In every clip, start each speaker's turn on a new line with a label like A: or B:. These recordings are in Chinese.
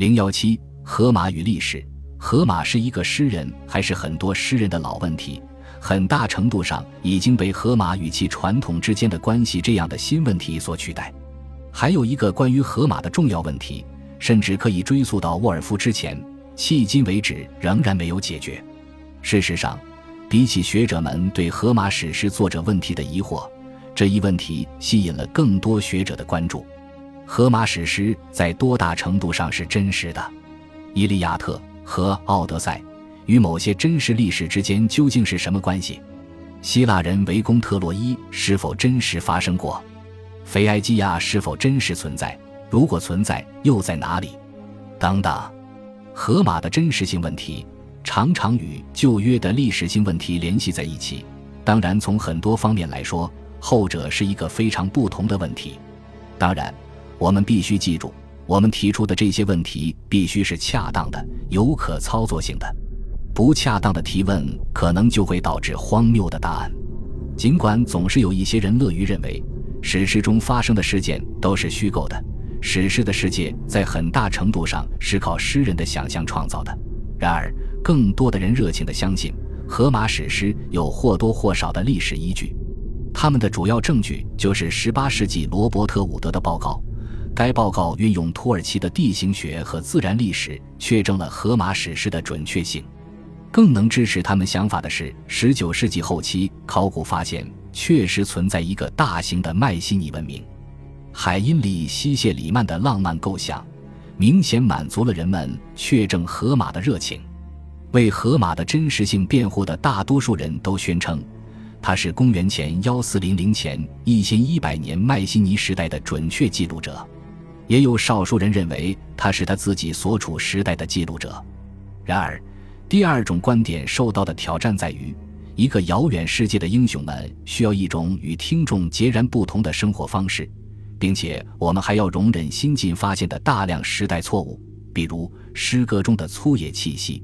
A: 零幺七，荷马与历史。荷马是一个诗人，还是很多诗人的老问题？很大程度上已经被荷马与其传统之间的关系这样的新问题所取代。还有一个关于荷马的重要问题，甚至可以追溯到沃尔夫之前，迄今为止仍然没有解决。事实上，比起学者们对荷马史诗作者问题的疑惑，这一问题吸引了更多学者的关注：荷马史诗在多大程度上是真实的？《伊利亚特》和《奥德赛》。与某些真实历史之间究竟是什么关系？希腊人围攻特洛伊是否真实发生过？腓埃基亚是否真实存在？如果存在，又在哪里？等等。荷马的真实性问题常常与旧约的历史性问题联系在一起。当然，从很多方面来说，后者是一个非常不同的问题。当然，我们必须记住，我们提出的这些问题必须是恰当的、有可操作性的。不恰当的提问可能就会导致荒谬的答案。尽管总是有一些人乐于认为史诗中发生的事件都是虚构的，史诗的世界在很大程度上是靠诗人的想象创造的。然而，更多的人热情地相信荷马史诗有或多或少的历史依据。他们的主要证据就是18世纪罗伯特·伍德的报告。该报告运用土耳其的地形学和自然历史，确证了荷马史诗的准确性。更能支持他们想法的是，19世纪后期考古发现确实存在一个大型的迈锡尼文明。海因里希谢里曼的浪漫构想，明显满足了人们确证荷马的热情。为荷马的真实性辩护的大多数人都宣称，他是公元前1400前1100年迈锡尼时代的准确记录者。也有少数人认为他是他自己所处时代的记录者。然而。第二种观点受到的挑战在于，一个遥远世界的英雄们需要一种与听众截然不同的生活方式，并且我们还要容忍新近发现的大量时代错误，比如诗歌中的粗野气息。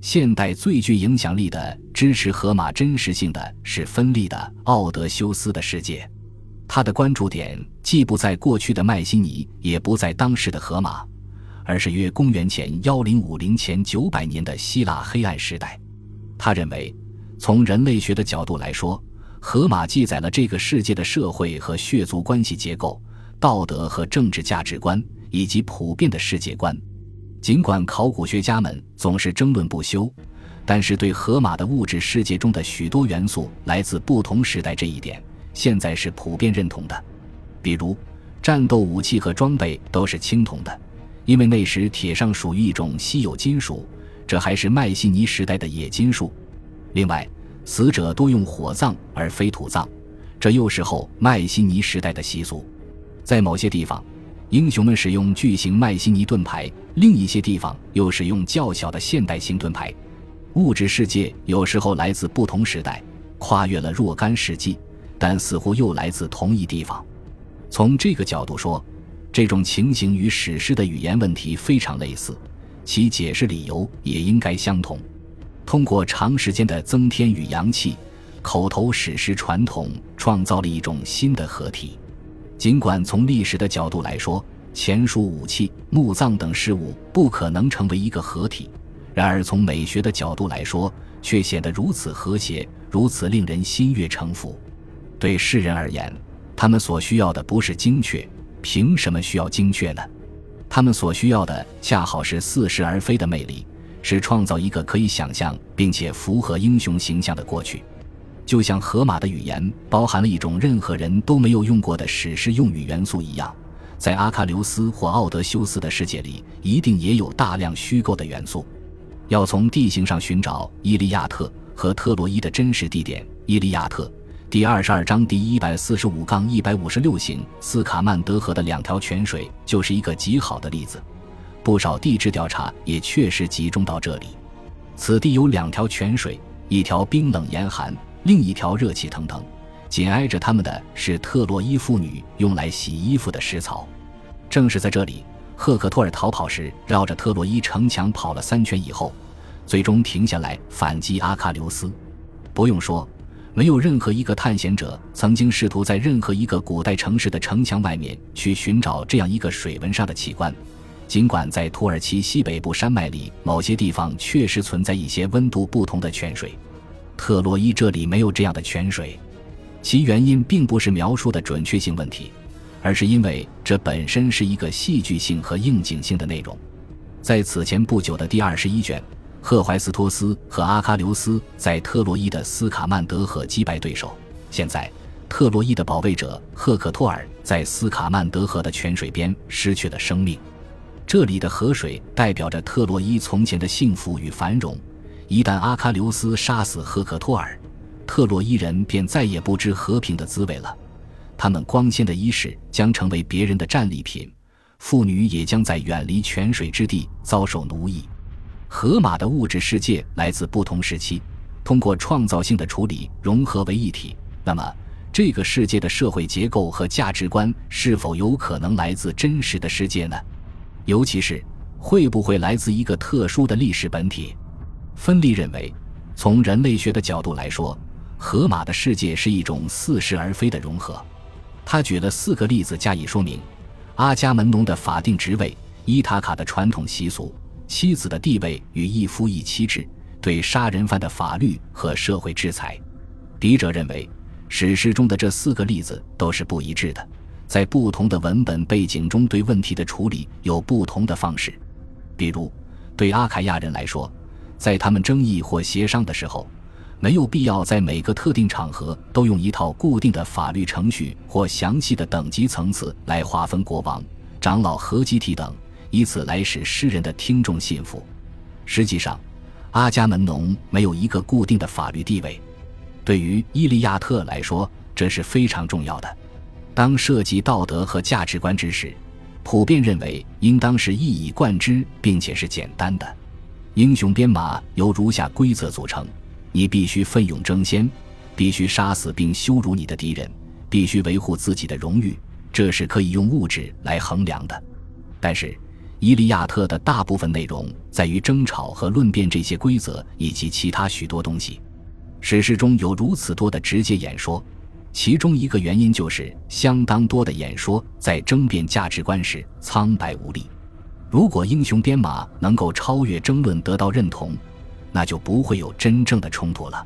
A: 现代最具影响力的支持荷马真实性的是芬利的奥德修斯的世界，他的关注点既不在过去的迈锡尼，也不在当时的荷马。而是约公元前幺零五零前九百年的希腊黑暗时代。他认为，从人类学的角度来说，荷马记载了这个世界的社会和血族关系结构、道德和政治价值观以及普遍的世界观。尽管考古学家们总是争论不休，但是对荷马的物质世界中的许多元素来自不同时代这一点，现在是普遍认同的。比如，战斗武器和装备都是青铜的。因为那时铁上属于一种稀有金属，这还是迈锡尼时代的冶金术。另外，死者多用火葬而非土葬，这又是后迈锡尼时代的习俗。在某些地方，英雄们使用巨型迈锡尼盾牌；另一些地方又使用较小的现代型盾牌。物质世界有时候来自不同时代，跨越了若干世纪，但似乎又来自同一地方。从这个角度说。这种情形与史诗的语言问题非常类似，其解释理由也应该相同。通过长时间的增添与阳气，口头史诗传统创造了一种新的合体。尽管从历史的角度来说，前述武器、墓葬等事物不可能成为一个合体，然而从美学的角度来说，却显得如此和谐，如此令人心悦诚服。对世人而言，他们所需要的不是精确。凭什么需要精确呢？他们所需要的恰好是似是而非的魅力，是创造一个可以想象并且符合英雄形象的过去。就像荷马的语言包含了一种任何人都没有用过的史诗用语元素一样，在阿喀琉斯或奥德修斯的世界里，一定也有大量虚构的元素。要从地形上寻找伊利亚特和特洛伊的真实地点，伊利亚特。第二十二章第一百四十五杠一百五十六行斯卡曼德河的两条泉水就是一个极好的例子。不少地质调查也确实集中到这里。此地有两条泉水，一条冰冷严寒，另一条热气腾腾。紧挨着它们的是特洛伊妇女用来洗衣服的石槽。正是在这里，赫克托尔逃跑时绕着特洛伊城墙跑了三圈以后，最终停下来反击阿喀琉斯。不用说。没有任何一个探险者曾经试图在任何一个古代城市的城墙外面去寻找这样一个水纹上的奇观，尽管在土耳其西北部山脉里某些地方确实存在一些温度不同的泉水，特洛伊这里没有这样的泉水。其原因并不是描述的准确性问题，而是因为这本身是一个戏剧性和应景性的内容。在此前不久的第二十一卷，赫怀斯托斯和阿喀琉斯在特洛伊的斯卡曼德河击败对手。现在，特洛伊的保卫者赫克托尔在斯卡曼德河的泉水边失去了生命。这里的河水代表着特洛伊从前的幸福与繁荣。一旦阿喀琉斯杀死赫克托尔，特洛伊人便再也不知和平的滋味了。他们光鲜的衣饰将成为别人的战利品，妇女也将在远离泉水之地遭受奴役。荷马的物质世界来自不同时期，通过创造性的处理融合为一体。那么，这个世界的社会结构和价值观是否有可能来自真实的世界呢？尤其是会不会来自一个特殊的历史本体？芬利认为，从人类学的角度来说，荷马的世界是一种似是而非的融合。他举了四个例子加以说明：阿伽门农的法定职位、伊塔卡的传统习俗、妻子的地位与一夫一妻制、对杀人犯的法律和社会制裁。笔者认为，史诗中的这四个例子都是不一致的。在不同的文本背景中，对问题的处理有不同的方式。比如，对阿凯亚人来说，在他们争议或协商的时候，没有必要在每个特定场合都用一套固定的法律程序或详细的等级层次来划分国王、长老和集体等，以此来使诗人的听众信服。实际上，阿伽门农没有一个固定的法律地位。对于伊利亚特来说，这是非常重要的。当涉及道德和价值观之时，普遍认为应当是一以贯之，并且是简单的。英雄编码由如下规则组成：你必须奋勇争先，必须杀死并羞辱你的敌人，必须维护自己的荣誉。这是可以用物质来衡量的。但是，《伊利亚特》的大部分内容在于争吵和论辩这些规则以及其他许多东西。史诗中有如此多的直接演说。其中一个原因就是，相当多的演说在争辩价值观时苍白无力。如果英雄编码能够超越争论得到认同，那就不会有真正的冲突了。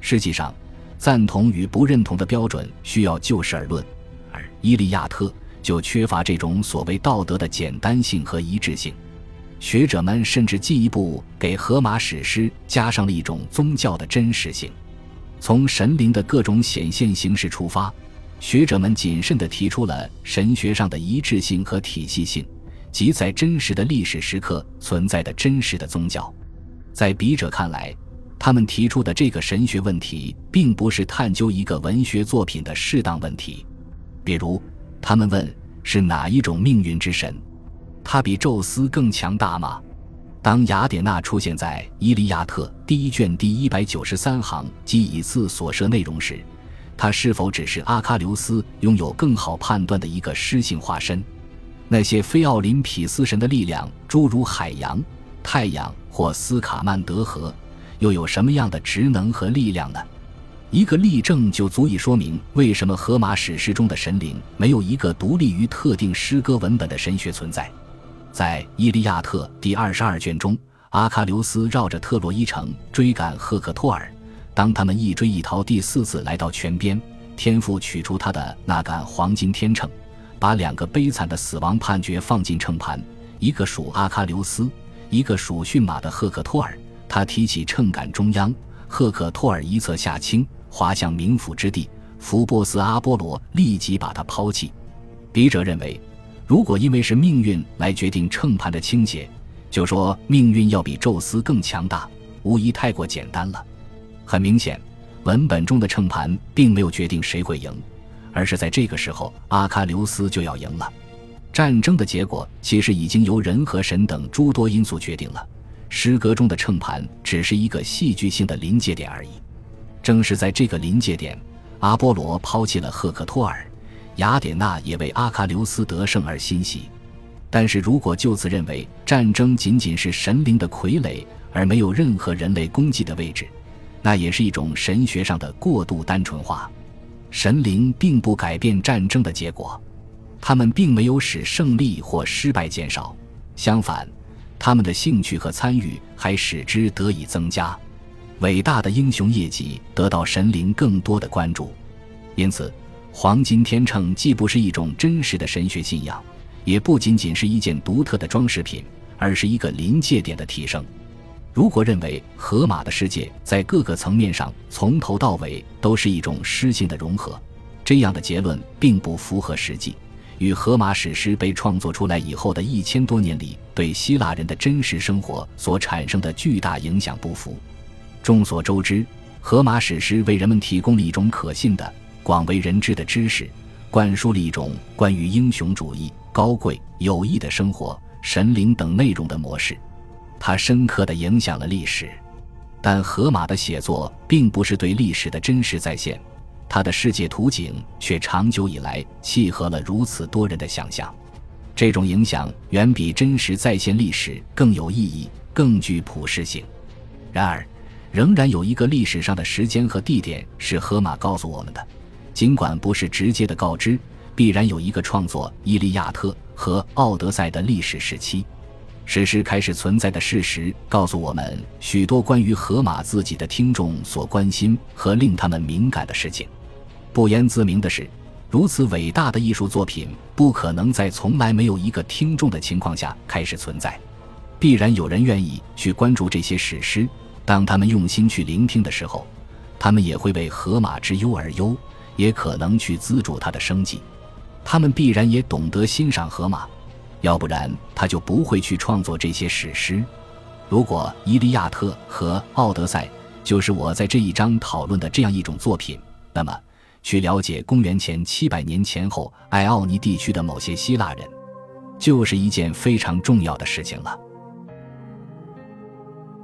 A: 实际上，赞同与不认同的标准需要就事而论，而《伊利亚特》就缺乏这种所谓道德的简单性和一致性。学者们甚至进一步给荷马史诗加上了一种宗教的真实性。从神灵的各种显现形式出发，学者们谨慎地提出了神学上的一致性和体系性，即在真实的历史时刻存在的真实的宗教。在笔者看来，他们提出的这个神学问题，并不是探究一个文学作品的适当问题。比如，他们问：是哪一种命运之神？他比宙斯更强大吗？当雅典娜出现在《伊利亚特》第一卷第一百九十三行及以次所涉内容时，她是否只是阿喀琉斯拥有更好判断的一个诗性化身？那些非奥林匹斯神的力量，诸如海洋、太阳或斯卡曼德河，又有什么样的职能和力量呢？一个例证就足以说明为什么荷马史诗中的神灵没有一个独立于特定诗歌文本的神学存在。在《伊利亚特》第二十二卷中，阿喀琉斯绕着特洛伊城追赶赫克托尔。当他们一追一逃，第四次来到泉边，天父取出他的那杆黄金天秤，把两个悲惨的死亡判决放进秤盘，一个属阿喀琉斯，一个属驯马的赫克托尔。他提起秤杆中央，赫克托尔一侧下倾，滑向冥府之地。福波斯阿波罗立即把他抛弃。笔者认为。如果因为是命运来决定秤盘的倾斜，就说命运要比宙斯更强大，无疑太过简单了。很明显，文本中的秤盘并没有决定谁会赢，而是在这个时候，阿喀琉斯就要赢了。战争的结果其实已经由人和神等诸多因素决定了，诗歌中的秤盘只是一个戏剧性的临界点而已。正是在这个临界点，阿波罗抛弃了赫克托尔。雅典娜也为阿喀琉斯得胜而欣喜，但是如果就此认为战争仅仅是神灵的傀儡，而没有任何人类功绩的位置，那也是一种神学上的过度单纯化。神灵并不改变战争的结果，他们并没有使胜利或失败减少，相反，他们的兴趣和参与还使之得以增加。伟大的英雄业绩得到神灵更多的关注，因此，黄金天秤既不是一种真实的神学信仰，也不仅仅是一件独特的装饰品，而是一个临界点的提升。如果认为荷马的世界在各个层面上从头到尾都是一种诗性的融合，这样的结论并不符合实际，与荷马史诗被创作出来以后的一千多年里对希腊人的真实生活所产生的巨大影响不符。众所周知，荷马史诗为人们提供了一种可信的、广为人知的知识，灌输了一种关于英雄主义、高贵、有益的生活、神灵等内容的模式。它深刻地影响了历史，但荷马的写作并不是对历史的真实再现，他的世界图景却长久以来契合了如此多人的想象。这种影响远比真实再现历史更有意义，更具普适性。然而，仍然有一个历史上的时间和地点是荷马告诉我们的，尽管不是直接的告知，必然有一个创作《伊利亚特》和《奥德赛》的历史时期。史诗开始存在的事实告诉我们许多关于荷马自己的听众所关心和令他们敏感的事情。不言自明的是，如此伟大的艺术作品不可能在从来没有一个听众的情况下开始存在，必然有人愿意去关注这些史诗。当他们用心去聆听的时候，他们也会为荷马之忧而忧，也可能去资助他的生计。他们必然也懂得欣赏荷马，要不然他就不会去创作这些史诗。如果《伊利亚特》和《奥德赛》就是我在这一章讨论的这样一种作品，那么去了解公元前七百年前后爱奥尼地区的某些希腊人，就是一件非常重要的事情了。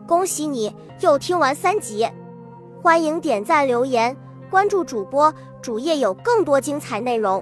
B: 恭喜你又听完三集，欢迎点赞、留言、关注主播，主页有更多精彩内容。